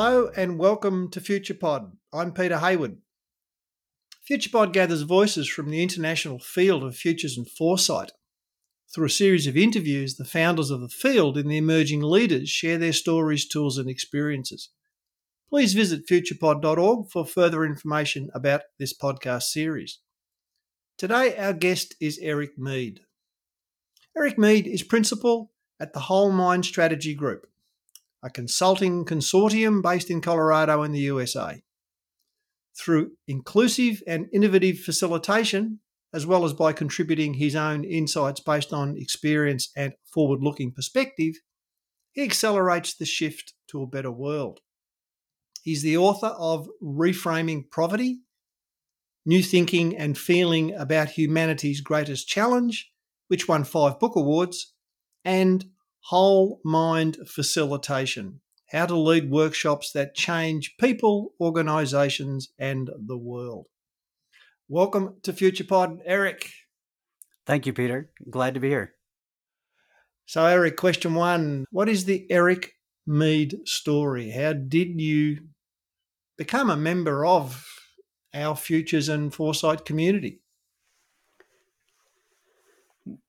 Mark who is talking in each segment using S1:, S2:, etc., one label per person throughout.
S1: Hello and welcome to FuturePod. I'm Peter Hayward. FuturePod gathers voices from the international field of futures and foresight. Through a series of interviews, the founders of the field and the emerging leaders share their stories, tools, and experiences. Please visit futurepod.org for further information about this podcast series. Today, our guest is Eric Meade. Eric Meade is principal at the Whole Mind Strategy Group, a consulting consortium based in Colorado in the USA. Through inclusive and innovative facilitation, as well as by contributing his own insights based on experience and forward looking perspective, he accelerates the shift to a better world. He's the author of Reframing Poverty New Thinking and Feeling About Humanity's Greatest Challenge, which won five book awards, and Whole Mind Facilitation How to Lead Workshops That Change People, Organisations, and the World. Welcome to FuturePod, Eric.
S2: Thank you, Peter. Glad to be here.
S1: So, Eric, question one What is the Eric Meade story? How did you become a member of our futures and foresight community?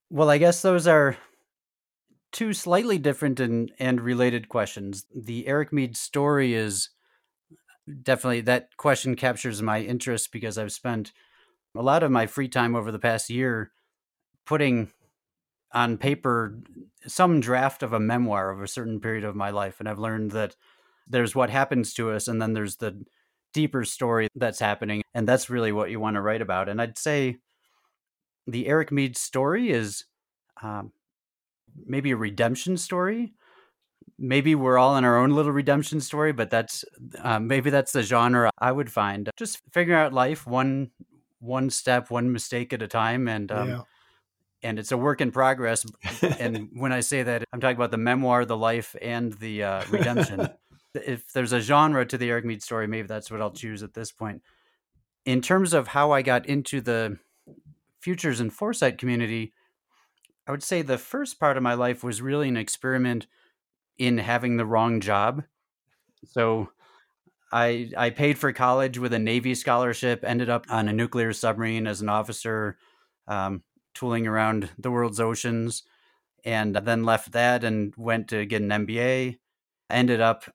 S2: Well, I guess those are two slightly different and, and related questions. The Eric Meade story is definitely that question captures my interest because I've spent a lot of my free time over the past year putting on paper some draft of a memoir of a certain period of my life. And I've learned that there's what happens to us, and then there's the deeper story that's happening. And that's really what you want to write about. And I'd say the Eric Meade story is um, maybe a redemption story. Maybe we're all in our own little redemption story, but that's uh, maybe that's the genre I would find. Just figuring out life one one step, one mistake at a time, and um, yeah. and it's a work in progress. and when I say that, I'm talking about the memoir, the life, and the uh, redemption. if there's a genre to the Eric Meade story, maybe that's what I'll choose at this point. In terms of how I got into the futures and foresight community, I would say the first part of my life was really an experiment in having the wrong job. So I I paid for college with a Navy scholarship, ended up on a nuclear submarine as an officer, um, tooling around the world's oceans, and then left that and went to get an MBA. Ended up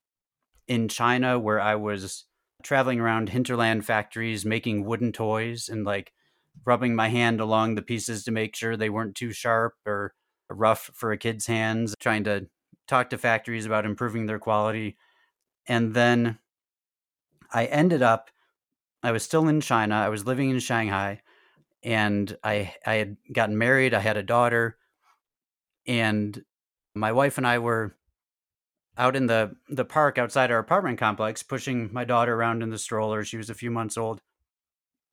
S2: in China where I was traveling around hinterland factories making wooden toys and like rubbing my hand along the pieces to make sure they weren't too sharp or rough for a kid's hands, trying to talk to factories about improving their quality. And then I ended up I was still in China. I was living in Shanghai and I I had gotten married, I had a daughter and my wife and I were out in the the park outside our apartment complex pushing my daughter around in the stroller she was a few months old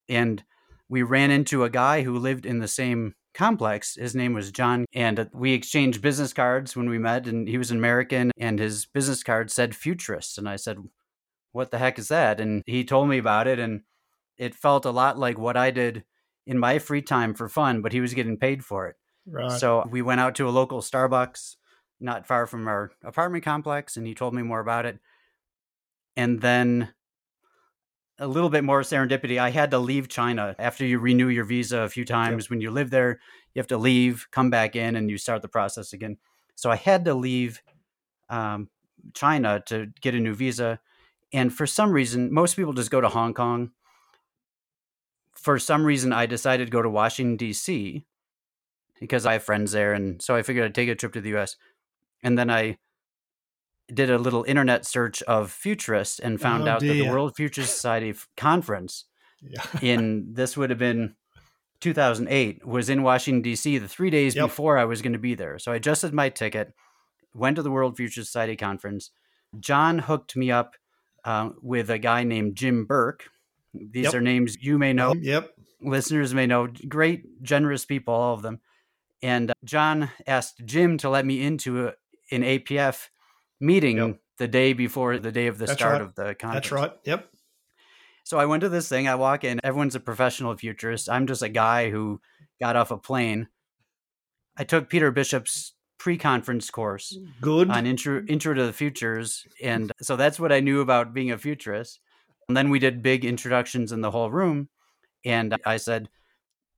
S2: and we ran into a guy who lived in the same complex his name was john and we exchanged business cards when we met and he was an american and his business card said futurist and i said what the heck is that and he told me about it and it felt a lot like what i did in my free time for fun but he was getting paid for it right. so we went out to a local starbucks not far from our apartment complex, and he told me more about it. And then a little bit more serendipity. I had to leave China after you renew your visa a few times. Yep. When you live there, you have to leave, come back in, and you start the process again. So I had to leave um, China to get a new visa. And for some reason, most people just go to Hong Kong. For some reason, I decided to go to Washington, D.C. because I have friends there. And so I figured I'd take a trip to the US. And then I did a little internet search of futurists and found oh, out dear. that the World Future Society conference yeah. in this would have been 2008 was in Washington D.C. the three days yep. before I was going to be there. So I adjusted my ticket, went to the World Future Society conference. John hooked me up uh, with a guy named Jim Burke. These yep. are names you may know.
S1: Yep.
S2: Listeners may know. Great, generous people, all of them. And uh, John asked Jim to let me into a, an APF meeting yep. the day before the day of the
S1: That's
S2: start
S1: right.
S2: of the conference.
S1: That's right. Yep.
S2: So I went to this thing. I walk in. Everyone's a professional futurist. I'm just a guy who got off a plane. I took Peter Bishop's pre-conference course
S1: Good.
S2: on intro intro to the futures, and so that's what I knew about being a futurist. And then we did big introductions in the whole room, and I said,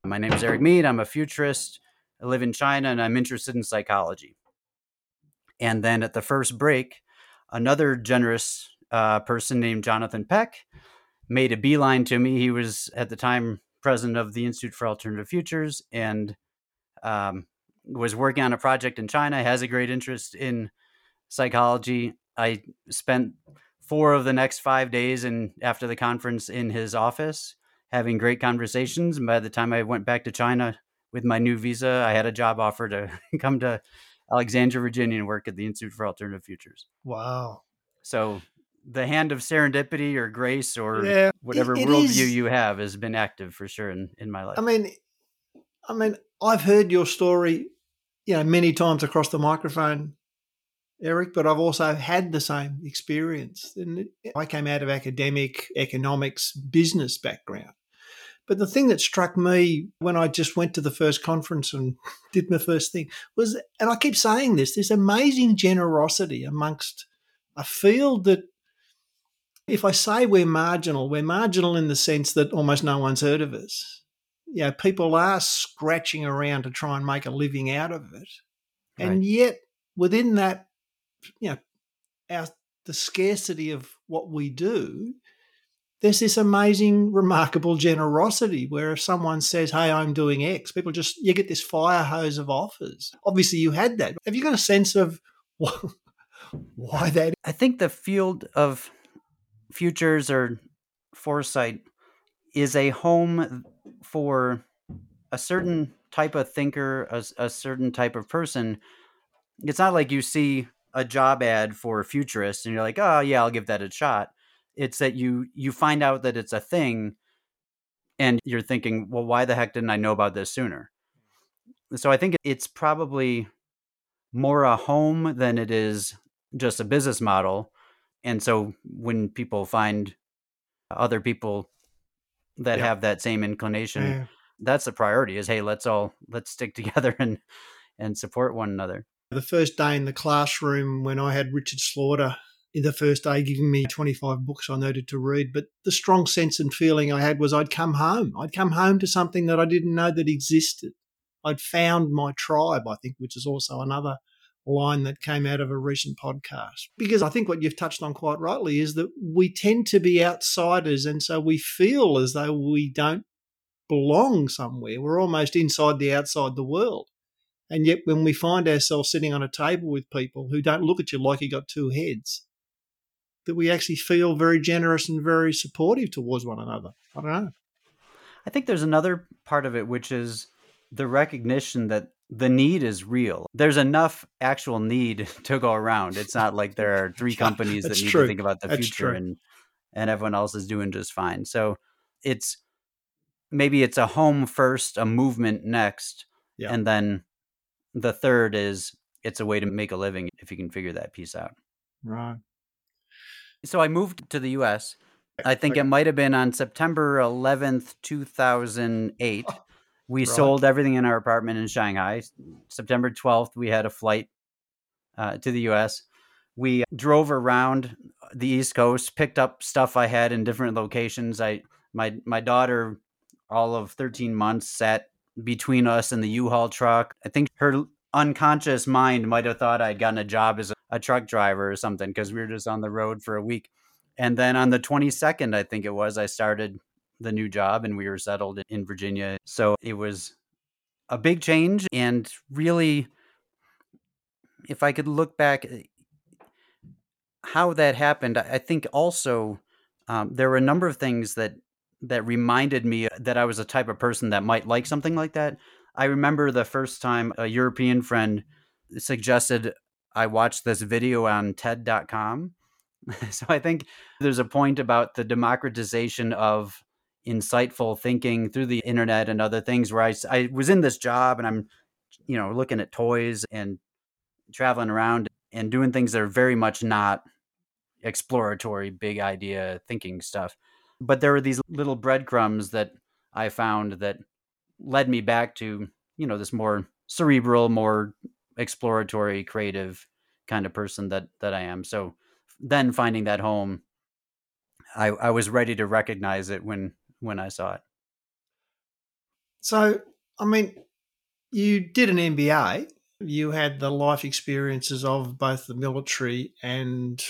S2: "My name is Eric Meade. I'm a futurist. I live in China, and I'm interested in psychology." And then at the first break, another generous uh, person named Jonathan Peck made a beeline to me. He was at the time president of the Institute for Alternative Futures and um, was working on a project in China, has a great interest in psychology. I spent four of the next five days and after the conference in his office having great conversations. And by the time I went back to China with my new visa, I had a job offer to come to Alexandria, Virginia and work at the Institute for Alternative Futures.
S1: wow.
S2: So the hand of serendipity or grace or
S1: Yeah,
S2: whatever worldview you have has been active for sure in, in my life.
S1: I mean, I mean, I've heard your story, you know, many times across the microphone, Eric, but I've also had the same experience. And I came out of academic economics business background. But the thing that struck me when I just went to the first conference and did my first thing was, and I keep saying this, this amazing generosity amongst a field that, if I say we're marginal, we're marginal in the sense that almost no one's heard of us you know, people are scratching around to try and make a living out of it.
S2: Right.
S1: And yet within that, you know, our the scarcity of what we do, there's this amazing, remarkable generosity where if someone says, Hey, I'm doing X, people just you get this fire hose of offers. Obviously you had that. Have you got a sense of why, that
S2: I think the field of futures or foresight is a home for a certain type of thinker, a, a certain type of person. It's not like you see a job ad for futurists and you're like, oh yeah, I'll give that a shot. It's that you you find out that it's a thing, and you're thinking, well, why the heck didn't I know about this sooner? So I think it's probably more a home than it is just a business model. And so when people find other people that
S1: Yeah.
S2: have that same inclination,
S1: Yeah.
S2: that's the priority is hey, let's all let's stick together and and support one another.
S1: the first day in the classroom when I had Richard Slaughter in the first day giving me 25 books I needed to read. But the strong sense and feeling I had was I'd come home. I'd come home to something that I didn't know that existed. I'd found my tribe, I think, which is also another line that came out of a recent podcast. Because I think what you've touched on quite rightly is that we tend to be outsiders. And so we feel as though we don't belong somewhere. We're almost inside the outside the world. And yet, when we find ourselves sitting on a table with people who don't look at you like you got two heads, that we actually feel very generous and very supportive towards one another. I don't know.
S2: I think there's another part of it which is the recognition that the need is real. There's enough actual need to go around. It's not like there are three companies that need
S1: true.
S2: to think about the
S1: That's
S2: future
S1: true.
S2: and and everyone else is doing just fine. So it's maybe it's a home first, a movement next,
S1: Yeah.
S2: and then the third is it's a way to make a living if you can figure that piece out.
S1: Right.
S2: So I moved to the US. I think it might have been on September 11th, 2008. We
S1: Right.
S2: sold everything in our apartment in Shanghai. September 12th, we had a flight uh, to the US. We drove around the East Coast, picked up stuff I had in different locations. I my my daughter, all of 13 months, sat between us and the U-Haul truck. I think her unconscious mind might have thought I'd gotten a job as a, a truck driver or something because we were just on the road for a week. And then on the 22nd, I think it was, I started the new job and we were settled in Virginia. So it was a big change and really if I could look back eh, how that happened, I think also um, there were a number of things that that reminded me that I was a type of person that might like something like that. I remember the first time a European friend suggested I watched this video on TED.com. so I think there's a point about the democratization of insightful thinking through the internet and other things where I, I was in this job and I'm, you know, looking at toys and traveling around and doing things that are very much not exploratory, big idea thinking stuff. But there were these little breadcrumbs that I found that led me back to, you know, this more cerebral, more exploratory, creative kind of person that that I am. So then finding that home, I I was ready to recognize it when when I saw it.
S1: So, I mean, you did an MBA. You had the life experiences of both the military and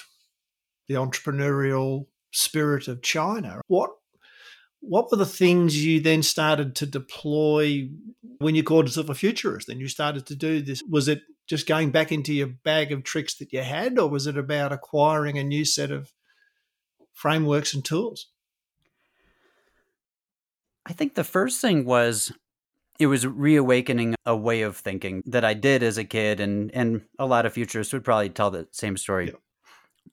S1: the entrepreneurial spirit of China. What what were the things you then started to deploy when you called yourself a futurist and you started to do this? Was it just going back into your bag of tricks that you had, or was it about acquiring a new set of frameworks and tools?
S2: I think the first thing was it was reawakening a way of thinking that I did as a kid, and and a lot of futurists would probably tell the same story. Yeah.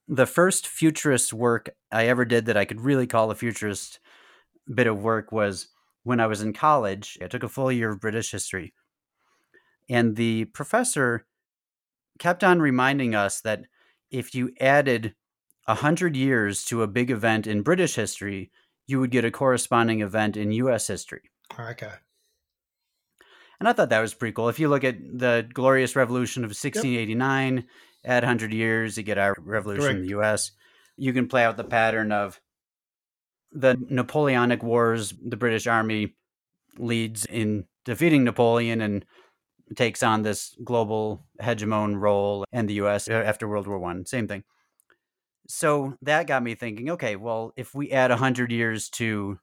S2: The first futurist work I ever did that I could really call a futurist bit of work was when I was in college. I took a full year of British history. And the professor kept on reminding us that if you added 100 years to a big event in British history, you would get a corresponding event in US history.
S1: Okay.
S2: And I thought that was pretty cool. If you look at the Glorious Revolution of 1689, yep. add 100 years, you get our revolution Correct. in the US. You can play out the pattern of the Napoleonic Wars, the British Army leads in defeating Napoleon and takes on this global hegemon role, and the U.S. Uh, after World War One, same thing. So that got me thinking. Okay, well, if we add hundred years to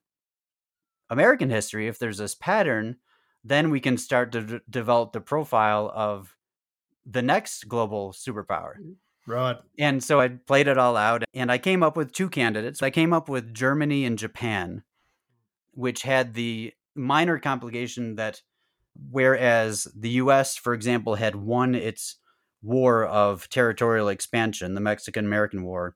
S2: American history, if there's this pattern, then we can start to d- develop the profile of the next global superpower. Mm.
S1: Right.
S2: And so I played it all out and I came up with two candidates. I came up with Germany and Japan, which had the minor complication that whereas the US, for example, had won its war of territorial expansion, the Mexican American War,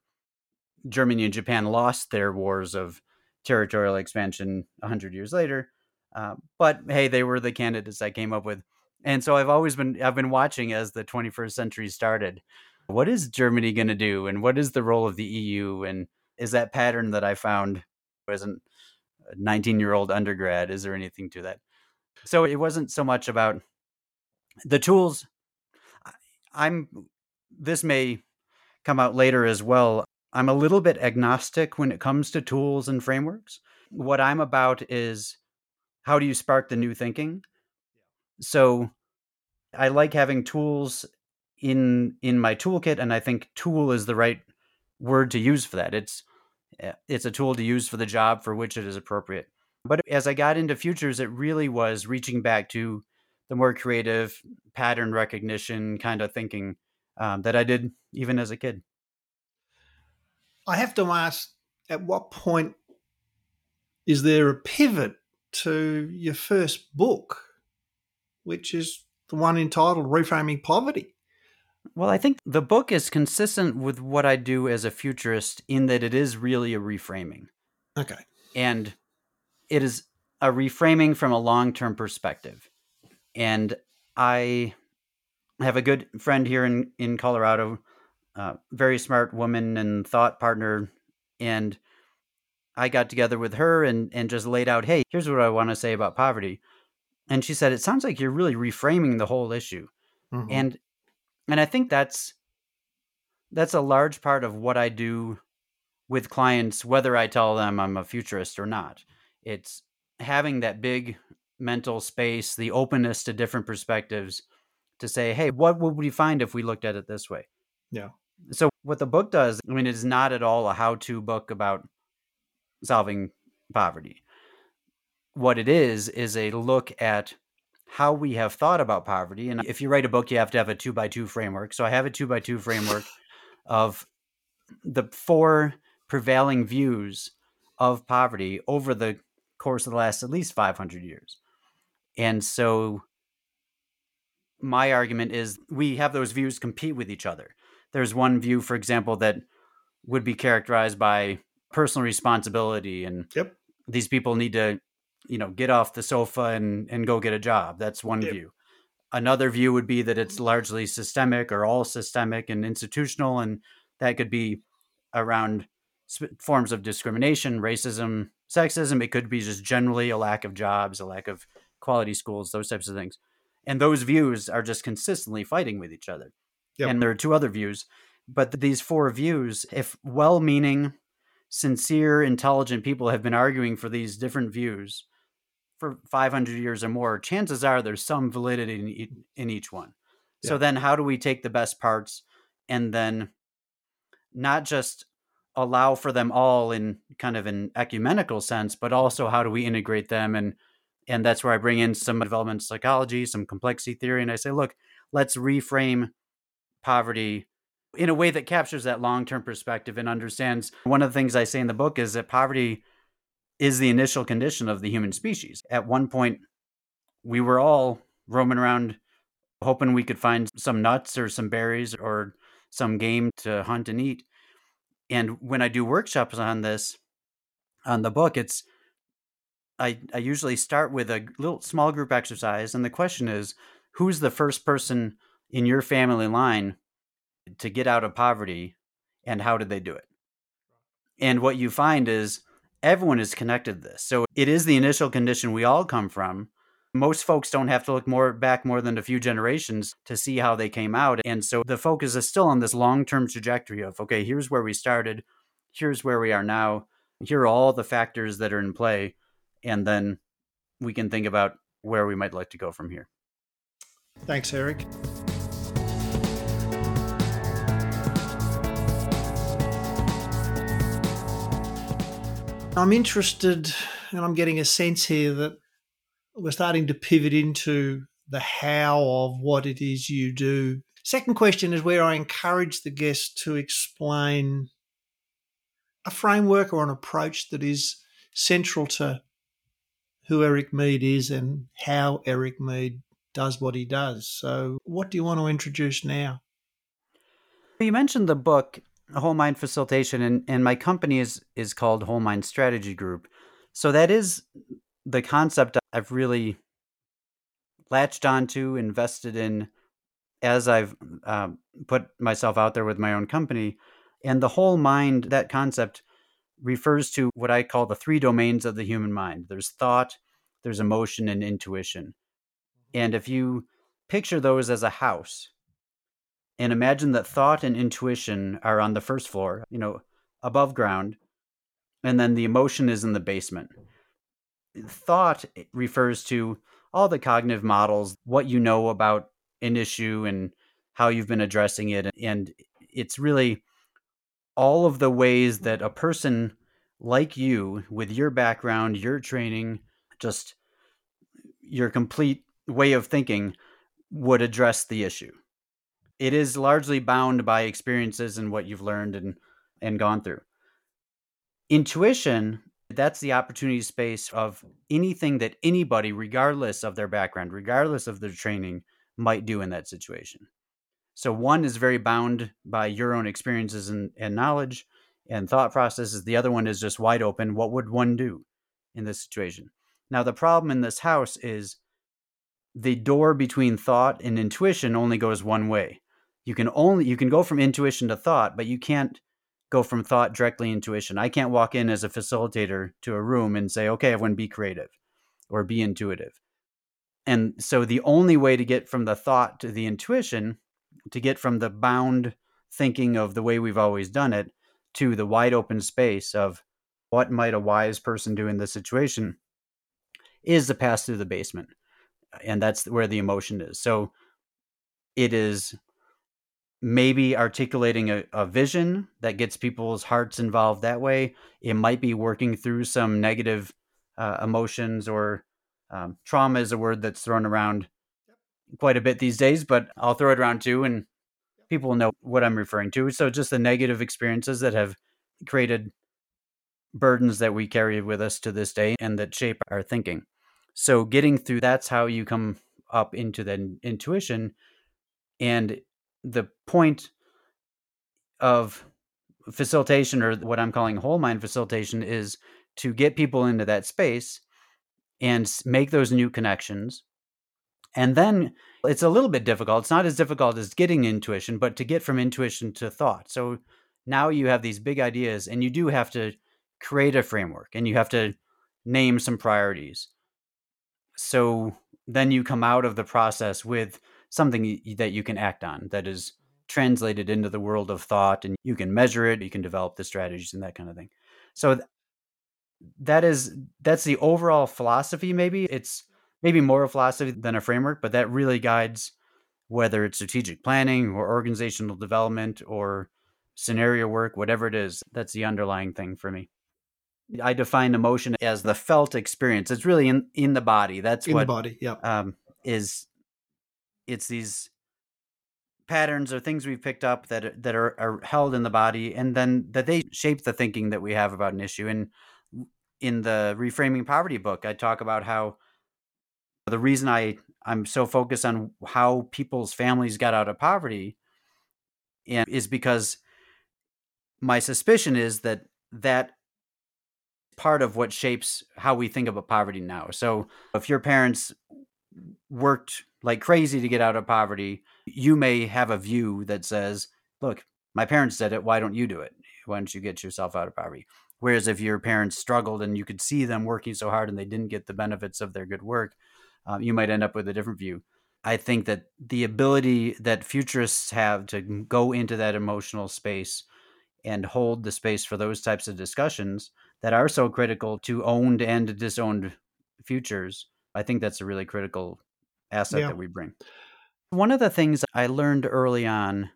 S2: Germany and Japan lost their wars of territorial expansion 100 years later. Uh, but hey, they were the candidates I came up with. And so I've always been I've been watching as the 21st century started what is Germany going to do and what is the role of the EU and is that pattern that I found as a 19 year old undergrad is there anything to that? So it wasn't so much about the tools I'm this may come out later as well I'm a little bit agnostic when it comes to tools and frameworks. What I'm about is how do you spark the new thinking? So I like having tools in in my toolkit and i think tool is the right word to use for that. It's eh, it's a tool to use for the job for which it is appropriate. But as i got into futures it really was reaching back to the more creative pattern recognition kind of thinking um, that i did even as a kid.
S1: I have to ask at what point is there a pivot to your first book which is the one entitled reframing poverty
S2: well, I think the book is consistent with what I do as a futurist in that it is really a reframing.
S1: Okay.
S2: And it is a reframing from a long term perspective. And I have a good friend here in, in Colorado, uh, very smart woman and thought partner. And I got together with her and, and just laid out, hey, here's what I want to say about poverty. And she said, it sounds like you're really reframing the whole issue. Mm-hmm. And and I think that's that's a large part of what I do with clients, whether I tell them I'm a futurist or not. It's having that big mental space, the openness to different perspectives to say, hey, what would we find if we looked at it this way?
S1: Yeah.
S2: So, what the book does, I mean, it's not at all a how to book about solving poverty. What it is, is a look at how we have thought about poverty. And if you write a book, you have to have a two by two framework. So I have a two by two framework of the four prevailing views of poverty over the course of the last at least 500 years. And so my argument is we have those views compete with each other. There's one view, for example, that would be characterized by personal responsibility and
S1: yep.
S2: these people need to you know get off the sofa and and go get a job that's one view another view would be that it's largely systemic or all systemic and institutional and that could be around forms of discrimination racism sexism it could be just generally a lack of jobs a lack of quality schools those types of things And those views are just consistently fighting with each other. Yep. And there are two other views. But these four views, if well meaning, sincere, intelligent people have been arguing for these different views for 500 years or more, chances are there's some validity in, in each one. Yeah. So then, how do we take the best parts and then not just allow for them all in kind of an ecumenical sense, but also how do we integrate them and and that's where I bring in some development psychology, some complexity theory, and I say, look, let's reframe poverty in a way that captures that long term perspective and understands. One of the things I say in the book is that poverty is the initial condition of the human species. At one point, we were all roaming around hoping we could find some nuts or some berries or some game to hunt and eat. And when I do workshops on this, on the book, it's I, I usually start with a little small group exercise, and the question is, who's the first person in your family line to get out of poverty, and how did they do it? And what you find is everyone is connected to this. So it is the initial condition we all come from, most folks don't have to look more back more than a few generations to see how they came out. And so the focus is still on this long-term trajectory of okay here's where we started here's where we are now here are all the factors that are in play and then we can think about where we might like to go from here.
S1: Thanks eric I'm interested and I'm getting a sense here that we're starting to pivot into the how of what it is you do. Second question is where I encourage the guest to explain a framework or an approach that is central to who Eric Meade is and how Eric Meade does what he does. So, what do you want to introduce now?
S2: You mentioned the book Whole Mind Facilitation, and, and my company is is called Whole Mind Strategy Group. So that is the concept I've really latched onto, invested in as I've uh, put myself out there with my own company. And the whole mind, that concept refers to what I call the three domains of the human mind there's thought, there's emotion, and intuition. And if you picture those as a house, and imagine that thought and intuition are on the first floor, you know, above ground, and then the emotion is in the basement thought eh, refers to all the cognitive models, what you know about an issue and how you've been addressing it. And it's really all of the ways that a person like you, with your background, your training, just your complete way of thinking, would address the issue. It is largely bound by experiences and what you've learned and, and gone through. Intuition that's the opportunity space of anything that anybody, regardless of their background, regardless of their training, might do in that situation. So one is very bound by your own experiences and, and knowledge and thought processes. The other one is just wide open. What would one do in this situation? Now, the problem in this house is the door between thought and intuition only goes one way. You can only you can go from intuition to thought, but you can't go from thought directly intuition. I can't walk in as a facilitator to a room and say, okay, everyone be creative or be intuitive. And so the only way to get from the thought to the intuition, to get from the bound thinking of the way we've always done it to the wide open space of what might a wise person do in this situation is to pass through the basement. And that's where the emotion is. So it is maybe articulating a, a, vision that gets people's hearts involved that way. It might be working through some negative uh, emotions or um, trauma is a word that's thrown around quite a bit these days, but I'll throw it around too, and people will know what I'm referring to. So just the negative experiences that have created burdens that we carry with us to this day and that shape our thinking. So getting through that's how you come up into the intuition and the point of facilitation or what I'm calling whole mind facilitation is to get people into that space and make those new connections. And then it's a little bit difficult. It's not as difficult as getting intuition, but to get from intuition to thought. So now you have these big ideas and you do have to create a framework and you have to name some priorities. So then you come out of the process with something that you can act on that is translated into the world of thought and you can measure it you can develop the strategies and that kind of thing. So that is that's the overall philosophy maybe. It's maybe more a philosophy than a framework but that really guides whether it's strategic planning or organizational development or scenario work whatever it is that's the underlying thing for me. I define emotion as the felt experience. It's really in in the body. That's
S1: in
S2: what
S1: the body yeah
S2: um, is it's these patterns or things we've picked up that that are, are held in the body and then that they shape the thinking that we have about an issue. And in the reframing poverty book i talk about how the reason i i'm so focused on how people's families got out of poverty is because my suspicion is that that part of what shapes how we think about poverty now. So if your parents worked like crazy to get out of poverty, you may have a view that says, look, my parents did it. Why don't you do it? Why don't you get yourself out of poverty? Whereas if your parents struggled and you could see them working so hard and they didn't get the benefits of their good work, um, you might end up with a different view. I think that the ability that futurists have to go into that emotional space and hold the space for those types of discussions that are so critical to owned and disowned futures, I think that's a really critical asset yeah. that we bring. One of the things I learned early on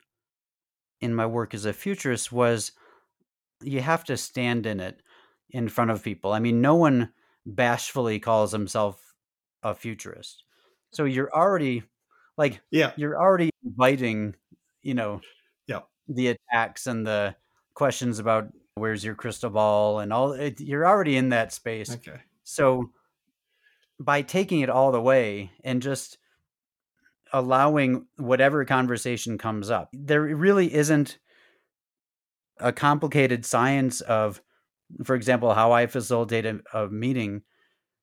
S2: in my work as a futurist was you have to stand in it in front of people. I mean, no one bashfully calls himself a futurist. So you're already like
S1: yeah,
S2: you're already inviting, you know,
S1: yeah,
S2: the attacks and the questions about where's your crystal ball and all it, you're already in that space.
S1: Okay.
S2: So by taking it all the way and just allowing whatever conversation comes up. There really isn't a complicated science of, for example, how I facilitate a, a meeting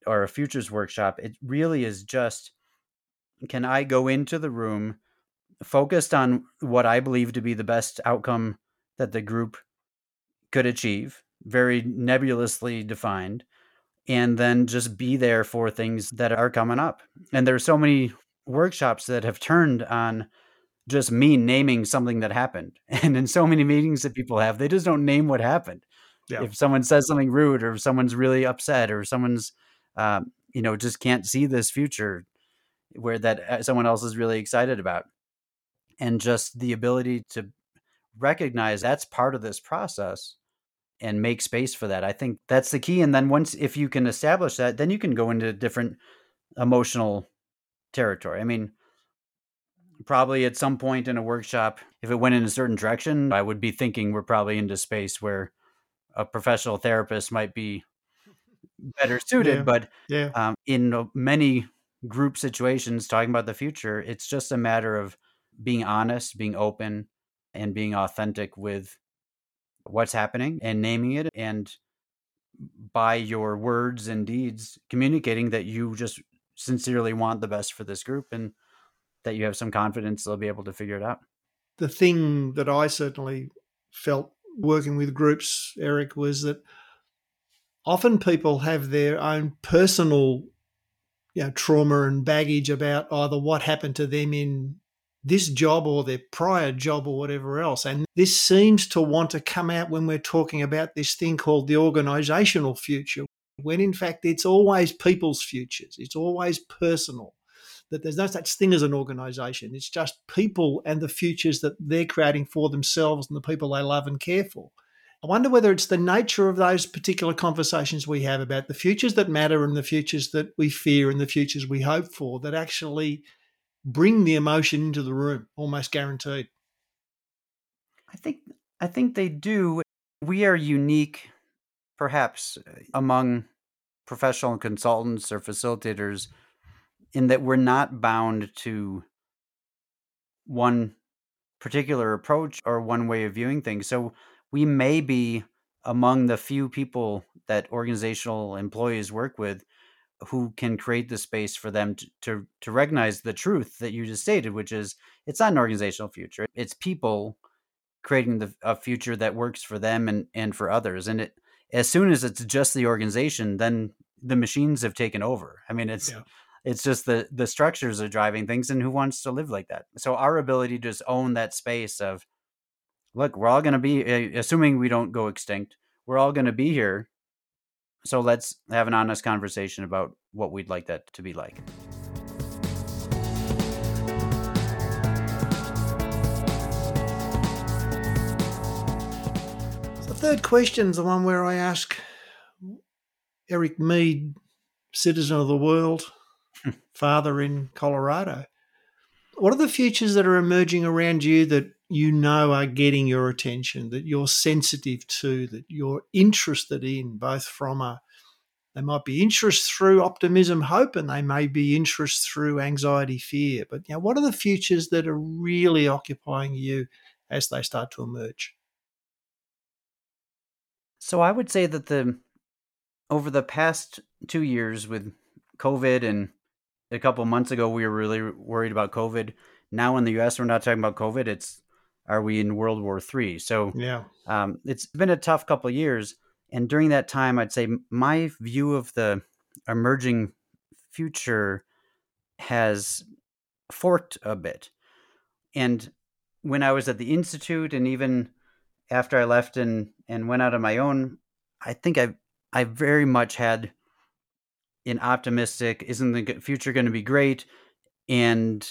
S2: or a futures workshop. It really is just can I go into the room focused on what I believe to be the best outcome that the group could achieve, very nebulously defined, and then just be there for things that are coming up. And there's so many workshops that have turned on just me naming something that happened. And in so many meetings that people have, they just don't name what happened. Yeah. If someone says something rude or if someone's really upset or someone's, um, you know, just can't see this future where that uh, someone else is really excited about. And just the ability to recognize that's part of this process and make space for that. I think that's the key. And then once, if you can establish that, then you can go into different emotional territory. I mean, probably at some point in a workshop, if it went in a certain direction, I would be thinking we're probably into space where a professional therapist might be better suited.
S1: Yeah.
S2: But
S1: yeah.
S2: Um, in many group situations, talking about the future, it's just a matter of being honest, being open, and being authentic with what's happening and naming it and by your words and deeds communicating that you just sincerely want the best for this group and that you have some confidence they'll be able to figure it out.
S1: The thing that I certainly felt working with groups, Eric, was that often people have their own personal you know, trauma and baggage about either what happened to them in this job or their prior job or whatever else. And this seems to want to come out when we're talking about this thing called the organizational future, when in fact it's always people's futures, it's always personal. That there's no such thing as an organization. It's just people and the futures that they're creating for themselves and the people they love and care for. I wonder whether it's the nature of those particular conversations we have about the futures that matter and the futures that we fear and the futures we hope for that actually bring the emotion into the room, almost guaranteed.
S2: I think I think they do. We are unique, perhaps, uh, among professional consultants or facilitators, in that we're not bound to one particular approach or one way of viewing things. So we may be among the few people that organizational employees work with who can create the space for them to, to, to recognize the truth that you just stated, which is it's not an organizational future. It's people creating the, a future that works for them and, and for others. And it as soon as it's just the organization, then the machines have taken over. I mean, it's
S1: yeah.
S2: It's just the the structures are driving things, and who wants to live like that? So our ability to just own that space of, look, we're all going to be, assuming we don't go extinct, we're all going to be here. So let's have an honest conversation about what we'd like that to be like.
S1: The third question is the one where I ask Eric Meade, citizen of the world, father in Colorado. What are the futures that are emerging around you that you know are getting your attention, that you're sensitive to, that you're interested in, both from a they might be interest through optimism, hope, and they may be interest through anxiety, fear. But you know, what are the futures that are really occupying you as they start to emerge?
S2: So I would say that the over the past two years with COVID and a couple months ago we were really worried about COVID. Now in the U.S. we're not talking about COVID. It's are we in World War Three? So
S1: yeah,
S2: um, it's been a tough couple of years, and during that time, I'd say my view of the emerging future has forked a bit. And when I was at the institute, and even after I left and and went out on my own, I think I I very much had an optimistic. Isn't the future going to be great? And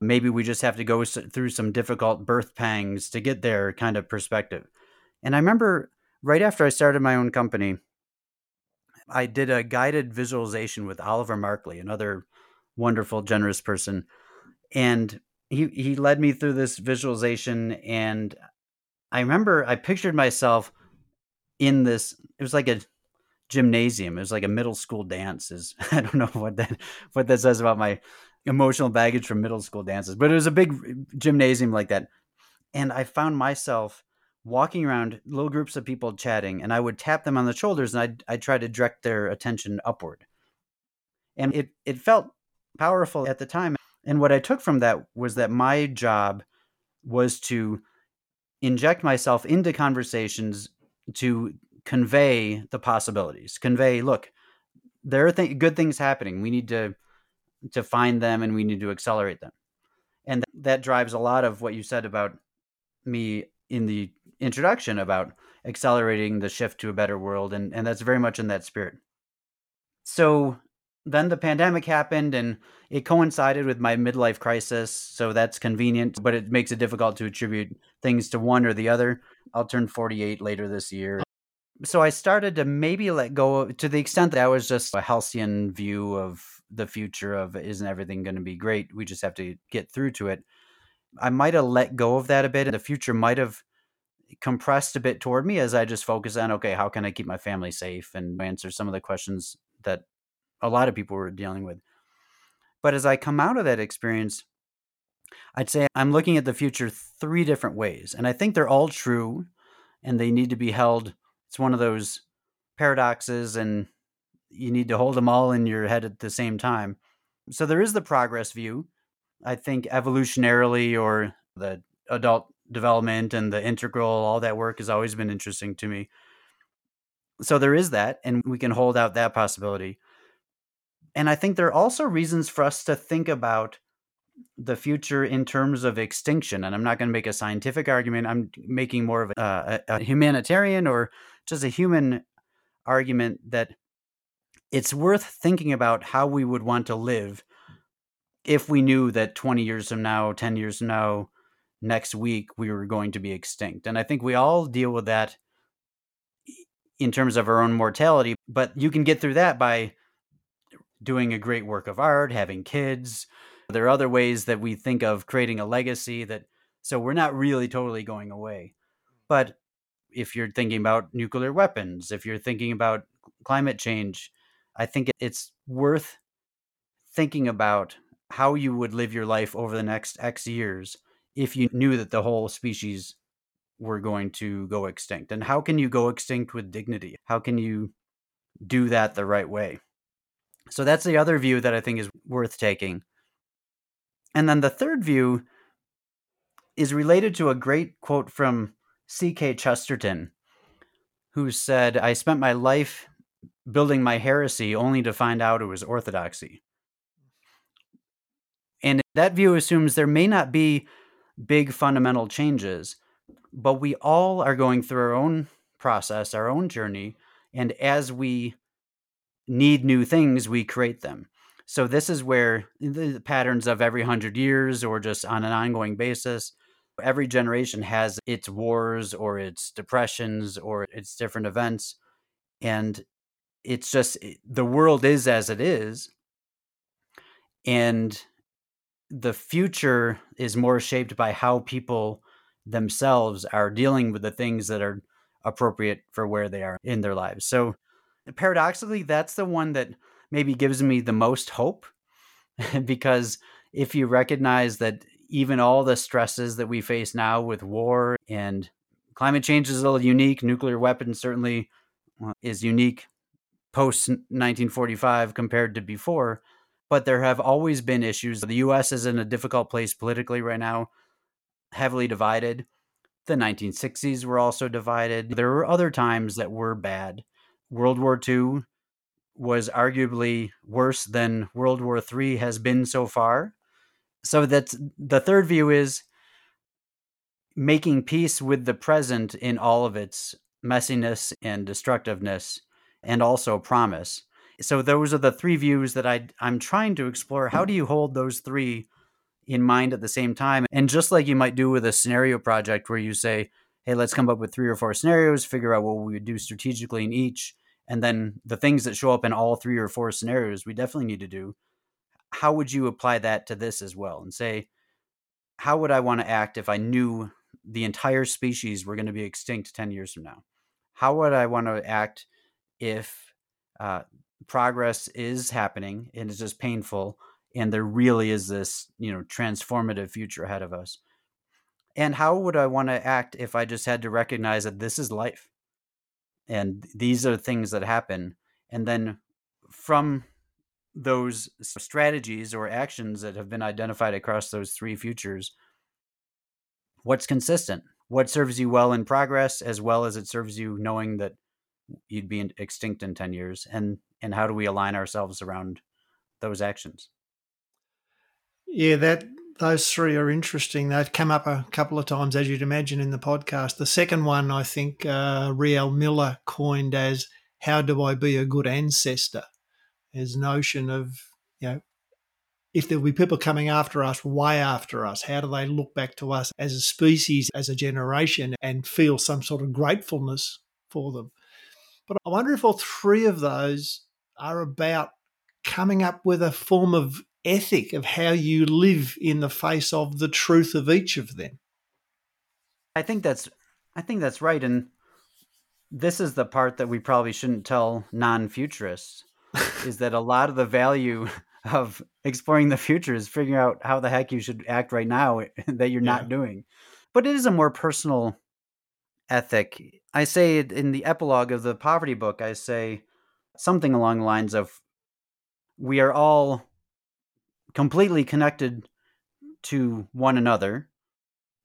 S2: maybe we just have to go through some difficult birth pangs to get there kind of perspective. And I remember right after I started my own company, I did a guided visualization with Oliver Markley, another wonderful, generous person. And he, he led me through this visualization. And I remember I pictured myself in this, it was like a gymnasium. It was like a middle school dance. Is I don't know what that what that says about my emotional baggage from middle school dances, but it was a big gymnasium like that. And I found myself walking around little groups of people chatting, and I would tap them on the shoulders and I'd, I'd try to direct their attention upward. And it, it felt powerful at the time. And what I took from that was that my job was to inject myself into conversations to convey the possibilities, convey, look, there are th- good things happening. We need to to find them and we need to accelerate them. And that drives a lot of what you said about me in the introduction about accelerating the shift to a better world and and that's very much in that spirit. So then the pandemic happened and it coincided with my midlife crisis so that's convenient but it makes it difficult to attribute things to one or the other i'll turn 48 later this year so I started to maybe let go to the extent that I was just a halcyon view of the future of isn't everything going to be great? We just have to get through to it. I might have let go of that a bit. The future might have compressed a bit toward me as I just focus on okay, how can I keep my family safe and answer some of the questions that a lot of people were dealing with. But as I come out of that experience, I'd say I'm looking at the future three different ways. And I think they're all true and they need to be held it's one of those paradoxes and you need to hold them all in your head at the same time. So there is the progress view. I think evolutionarily or the adult development and the integral, all that work has always been interesting to me. So there is that, and we can hold out that possibility. And I think there are also reasons for us to think about the future in terms of extinction. And I'm not going to make a scientific argument. I'm making more of a, uh, a, humanitarian or just a human argument that it's worth thinking about how we would want to live if we knew that 20 years from now, 10 years from now, next week, we were going to be extinct. And I think we all deal with that in terms of our own mortality. But you can get through that by doing a great work of art, having kids, there are other ways that we think of creating a legacy that so we're not really totally going away. But if you're thinking about nuclear weapons, if you're thinking about climate change, I think it's worth thinking about how you would live your life over the next X years if you knew that the whole species were going to go extinct. And how can you go extinct with dignity? How can you do that the right way? So that's the other view that I think is worth taking. And then the third view is related to a great quote from G.K. Chesterton, who said, I spent my life building my heresy only to find out it was orthodoxy. And that view assumes there may not be big fundamental changes, but we all are going through our own process, our own journey. And as we need new things, we create them. So this is where the patterns of every hundred years or just on an ongoing basis, every generation has its wars or its depressions or its different events. And it's just the world is as it is. And the future is more shaped by how people themselves are dealing with the things that are appropriate for where they are in their lives. So paradoxically, that's the one that maybe gives me the most hope because if you recognize that even all the stresses that we face now with war and climate change is a little unique, nuclear weapons certainly uh, is unique post 1945 compared to before, but there have always been issues. The US is in a difficult place politically right now, heavily divided. The 1960s were also divided. There were other times that were bad. World War II was arguably worse than World War III has been so far. So that's the third view is making peace with the present in all of its messiness and destructiveness and also promise. So those are the three views that I I'm trying to explore. How do you hold those three in mind at the same time? And just like you might do with a scenario project where you say, "Hey, let's come up with three or four scenarios, figure out what we would do strategically in each, and then the things that show up in all three or four scenarios we definitely need to do how would you apply that to this as well and say how would i want to act if i knew the entire species were going to be extinct 10 years from now how would i want to act if uh, progress is happening and it's just painful and there really is this you know transformative future ahead of us and how would i want to act if i just had to recognize that this is life? And these are things that happen and then from those strategies or actions that have been identified across those three futures what's consistent? What serves you well in progress as well as it serves you knowing that you'd be extinct in 10 years and and how do we align ourselves around those actions
S1: yeah that those three are interesting. They've come up a couple of times, as you'd imagine, in the podcast. The second one, I think, uh, Riel Miller coined as "How do I be a good ancestor?" His notion of you know, if there will be people coming after us, way after us, how do they look back to us as a species, as a generation, and feel some sort of gratefulness for them? But I wonder if all three of those are about coming up with a form of ethic of how you live in the face of the truth of each of them.
S2: I think that's I think that's right and this is the part that we probably shouldn't tell non-futurists is that a lot of the value of exploring the future is figuring out how the heck you should act right now that you're not doing. But it is a more personal ethic. I say in the epilogue of the poverty book, I say something along the lines of we are all completely connected to one another,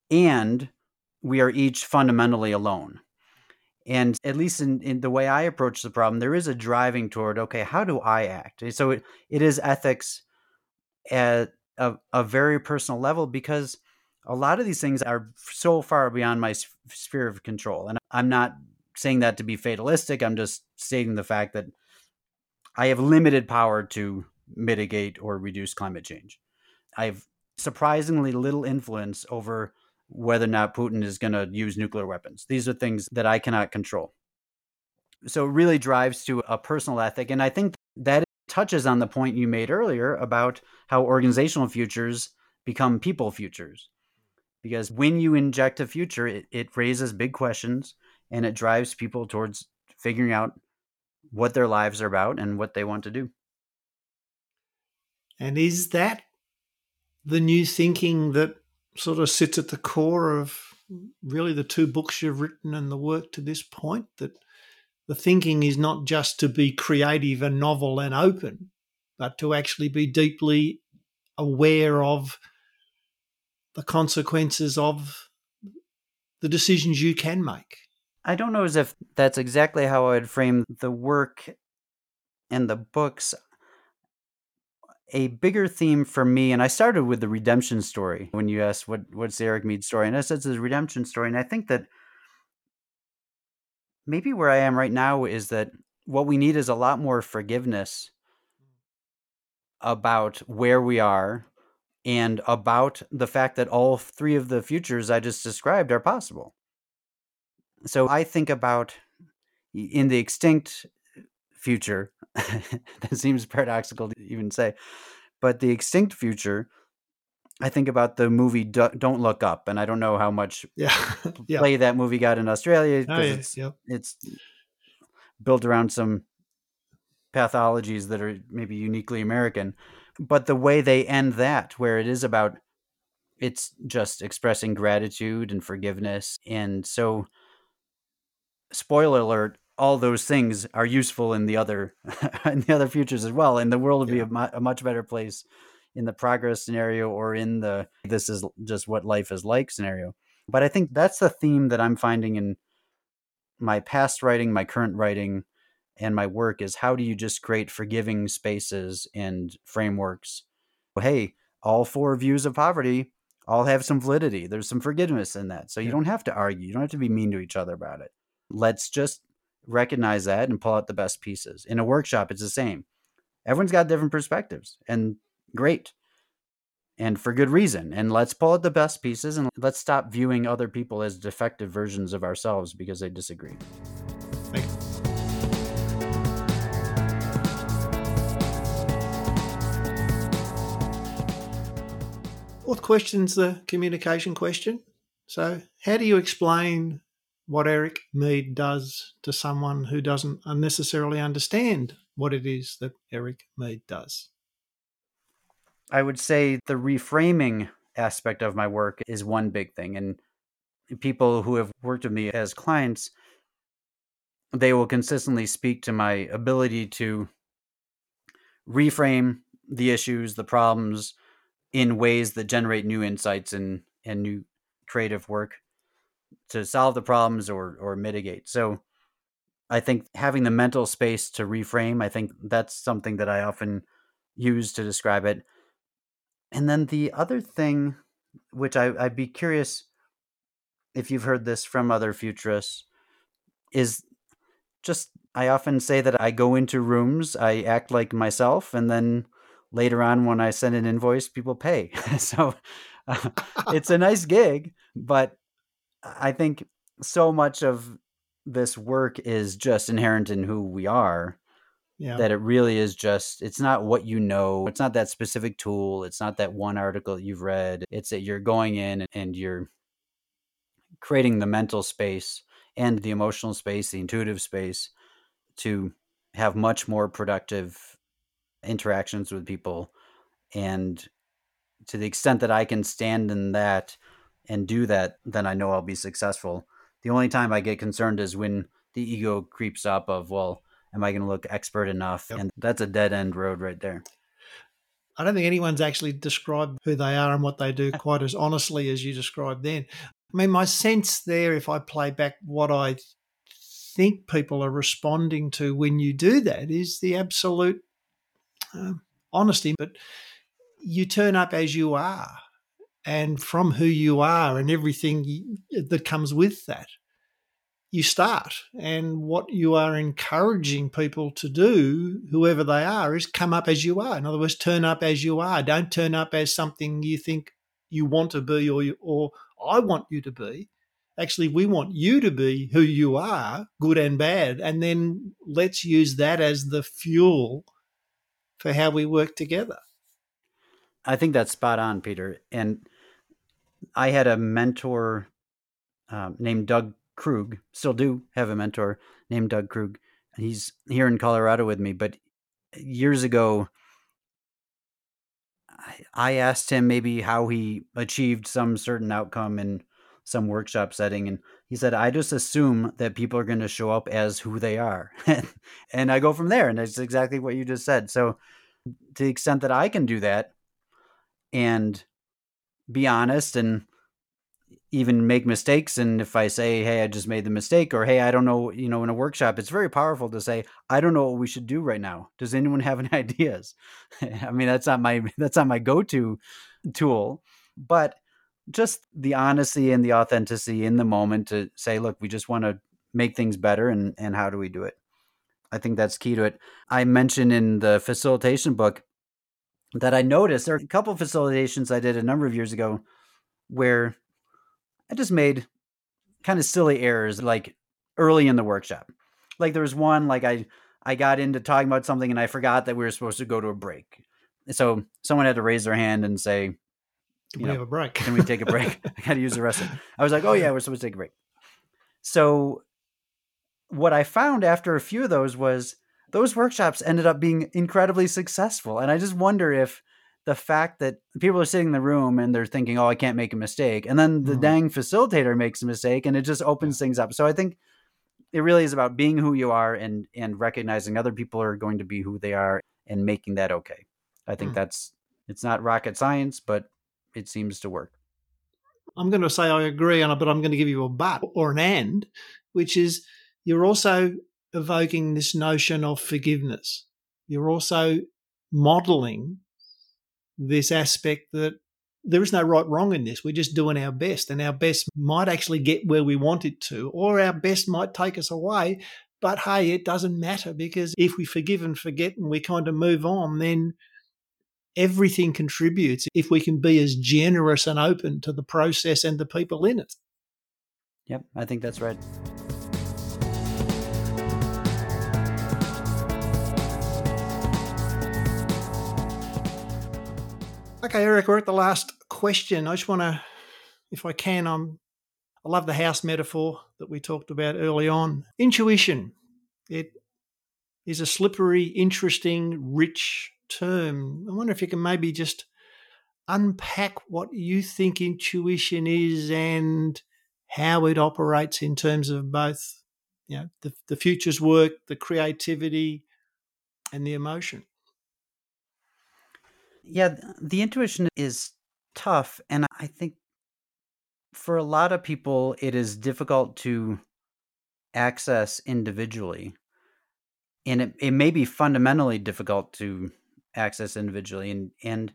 S2: and we are each fundamentally alone. And at least in, in the way I approach the problem, there is a driving toward, okay, how do I act? So it, it is ethics at a, a very personal level because a lot of these things are so far beyond my sphere of control. And I'm not saying that to be fatalistic. I'm just stating the fact that I have limited power to mitigate or reduce climate change. I have surprisingly little influence over whether or not Putin is going to use nuclear weapons. These are things that I cannot control. So it really drives to a personal ethic. And I think that touches on the point you made earlier about how organizational futures become people futures. Because when you inject a future, it, it raises big questions and it drives people towards figuring out what their lives are about and what they want to do.
S1: And is that the new thinking that sort of sits at the core of really the two books you've written and the work to this point? That the thinking is not just to be creative and novel and open, but to actually be deeply aware of the consequences of the decisions you can make.
S2: I don't know as if that's exactly how I would frame the work and the books a bigger theme for me, and I started with the redemption story when you asked what what's the Eric Mead story, and I said it's a redemption story, and I think that maybe where I am right now is that what we need is a lot more forgiveness about where we are and about the fact that all three of the futures I just described are possible. So I think about in the extinct future, that seems paradoxical to even say, but the extinct future, I think about the movie Don't Look Up, and I don't know how much
S1: yeah. yeah.
S2: play that movie got in Australia because
S1: Oh, yeah.
S2: it's,
S1: Yep.
S2: it's built around some pathologies that are maybe uniquely American. But the way they end that, where it is about it's just expressing gratitude and forgiveness. And so spoiler alert, all those things are useful in the other in the other futures as well. And the world would
S1: Yeah.
S2: be a, mu- a much better place in the progress scenario or in the this is just what life is like scenario. But I think that's the theme that I'm finding in my past writing, my current writing, and my work is how do you just create forgiving spaces and frameworks? Hey, all four views of poverty all have some validity. There's some forgiveness in that. So you don't have to argue. You don't have to be mean to each other about it. Let's just recognize that and pull out the best pieces. In a workshop, it's the same. Everyone's got different perspectives and great. And for good reason. And let's pull out the best pieces and let's stop viewing other people as defective versions of ourselves because they disagree.
S1: Question's the communication question. So, how do you explain what Eric Mead does to someone who doesn't unnecessarily understand what it is that Eric Mead does?
S2: I would say the reframing aspect of my work is one big thing. And people who have worked with me as clients, they will consistently speak to my ability to reframe the issues, the problems in ways that generate new insights and, and new creative work to solve the problems or, or mitigate. So I think having the mental space to reframe, I think that's something that I often use to describe it. And then the other thing, which I, I'd be curious if you've heard this from other futurists, is just I often say that I go into rooms, I act like myself, and then later on when I send an invoice, people pay. so uh, it's a nice gig, but I think so much of this work is just inherent in who we are
S1: Yeah.
S2: that it really is just it's not what you know it's not that specific tool it's not that one article that you've read it's that you're going in and you're creating the mental space and the emotional space the intuitive space to have much more productive interactions with people and to the extent that I can stand in that and do that then I know I'll be successful the only time I get concerned is when the ego creeps up of well am I going to look expert enough?
S1: Yep.
S2: And that's a dead end road right there.
S1: I don't think anyone's actually described who they are and what they do quite as honestly as you described then. I mean, my sense there, if I play back what I think people are responding to when you do that, is the absolute um, honesty. But you turn up as you are and from who you are and everything you- that comes with that. You start, and what you are encouraging people to do, whoever they are, is come up as you are. In other words, turn up as you are. Don't turn up as something you think you want to be or you, or I want you to be. Actually, we want you to be who you are, good and bad, and then let's use that as the fuel for how we work together.
S2: I think that's spot on, Peter. And I had a mentor um, named Doug Krug, still do have a mentor named Doug Krug. And he's here in Colorado with me, but years ago, I asked him maybe how he achieved some certain outcome in some workshop setting. And he said, I just assume that people are going to show up as who they are. and I go from there. And that's exactly what you just said. So, to the extent that I can do that and be honest and even make mistakes and if i say hey i just made the mistake or hey i don't know you know in a workshop it's very powerful to say i don't know what we should do right now does anyone have any ideas i mean that's not my that's not my go-to tool but just the honesty and the authenticity in the moment to say look we just want to make things better and and how do we do it i think that's key to it i mentioned in the facilitation book that i noticed there are a couple of facilitations i did a number of years ago where I just made kind of silly errors like early in the workshop. Like there was one like I I got into talking about something and I forgot that we were supposed to go to a break. So someone had to raise their hand and say,
S1: "Can we know, have a break?
S2: can we take a break? I got to use the restroom." I was like, "Oh yeah, we're supposed to take a break." So what I found after a few of those was those workshops ended up being incredibly successful, and I just wonder if the fact that people are sitting in the room and they're thinking, "Oh, I can't make a mistake," and then the mm. dang facilitator makes a mistake, and it just opens things up. So I think it really is about being who you are and and recognizing other people are going to be who they are and making that okay. I think mm. that's it's not rocket science, but it seems to work.
S1: I'm going to say I agree on it, but I'm going to give you a but or an and, which is you're also evoking this notion of forgiveness. You're also modeling this aspect that there is no right wrong in this. We're just doing our best, and our best might actually get where we want it to, or our best might take us away. But hey, it doesn't matter because if we forgive and forget and we kind of move on, then everything contributes if we can be as generous and open to the process and the people in it.
S2: Yep, I think that's right.
S1: Okay, Eric, we're at the last question. I just want to, if I can, I'm, I love the house metaphor that we talked about early on. Intuition. It is a slippery, interesting, rich term. I wonder if you can maybe just unpack what you think intuition is and how it operates in terms of both you know the, the future's work, the creativity, and the emotion.
S2: Yeah, the intuition is tough. And I think for a lot of people, it is difficult to access individually. And it, it may be fundamentally difficult to access individually. And, and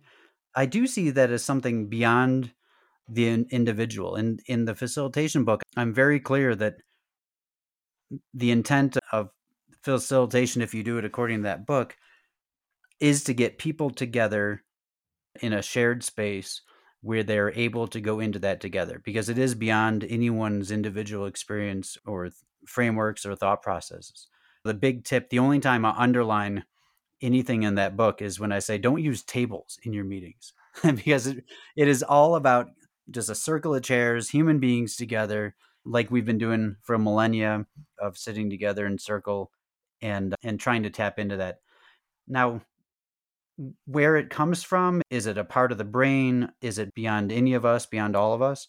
S2: I do see that as something beyond the individual. And in the facilitation book, I'm very clear that the intent of facilitation, if you do it according to that book, is to get people together in a shared space where they're able to go into that together because it is beyond anyone's individual experience or frameworks or thought processes. The big tip, the only time I underline anything in that book is when I say don't use tables in your meetings because it, it is all about just a circle of chairs, human beings together, like we've been doing for millennia of sitting together in circle and and trying to tap into that. Now, where it comes from. Is it a part of the brain? Is it beyond any of us, beyond all of us?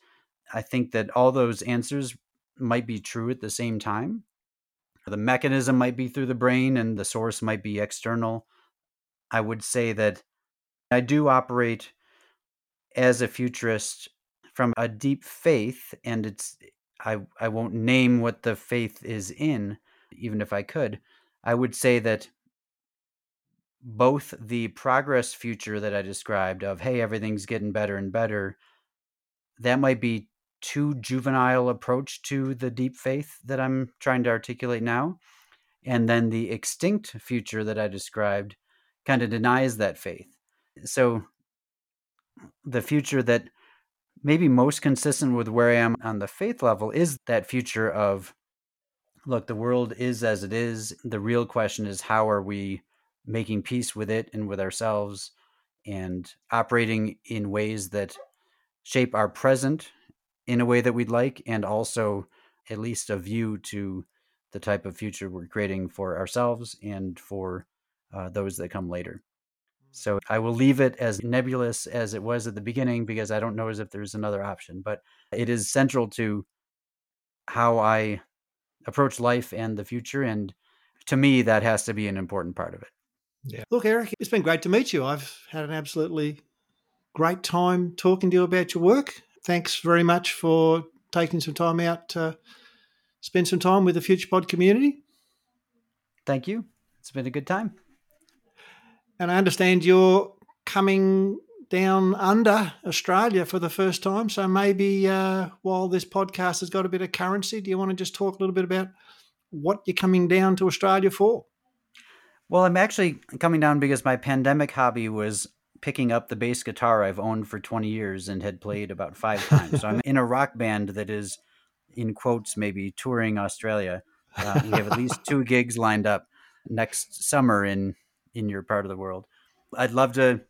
S2: I think that all those answers might be true at the same time. The mechanism might be through the brain and the source might be external. I would say that I do operate as a futurist from a deep faith and it's I I won't name what the faith is in even if I could. I would say that both the progress future that I described of, hey, everything's getting better and better, that might be too juvenile approach to the deep faith that I'm trying to articulate now. And then the extinct future that I described kind of denies that faith. So the future that maybe most consistent with where I am on the faith level is that future of look, the world is as it is. The real question is how are we making peace with it and with ourselves and operating in ways that shape our present in a way that we'd like and also at least a view to the type of future we're creating for ourselves and for uh, those that come later. So I will leave it as nebulous as it was at the beginning because I don't know as if there's another option, but it is central to how I approach life and the future. And to me, that has to be an important part of it.
S1: Yeah. Look, Eric, it's been great to meet you. I've had an absolutely great time talking to you about your work. Thanks very much for taking some time out to spend some time with the FuturePod community.
S2: Thank you. It's been a good time.
S1: And I understand you're coming down under Australia for the first time. So maybe uh, while this podcast has got a bit of currency, do you want to just talk a little bit about what you're coming down to Australia for?
S2: Well, I'm actually coming down because my pandemic hobby was picking up the bass guitar I've owned for 20 years and had played about five times. so I'm in a rock band that is, in quotes, maybe touring Australia. Uh, we have at least two gigs lined up next summer in in your part of the world. I'd love to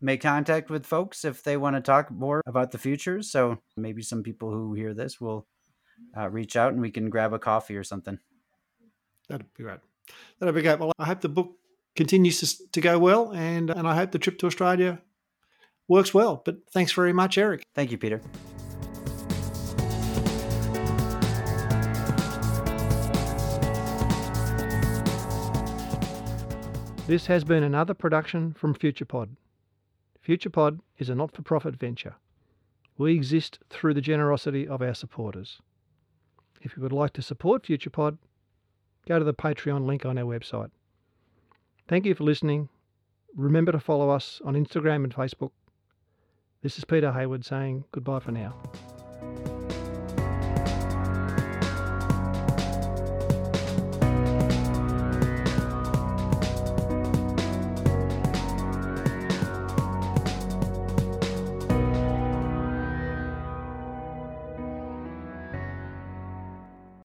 S2: make contact with folks if they want to talk more about the future. So maybe some people who hear this will uh, reach out and we can grab a coffee or something.
S1: That'd be great. That'd be great. Well, I hope the book continues to, to go well, and and I hope the trip to Australia works well. But thanks very much, Eric.
S2: Thank you, Peter.
S1: This has been another production from FuturePod. FuturePod is a not for profit venture. We exist through the generosity of our supporters. If you would like to support FuturePod, go to the Patreon link on our website. Thank you for listening. Remember to follow us on Instagram and Facebook. This is Peter Hayward saying goodbye for now.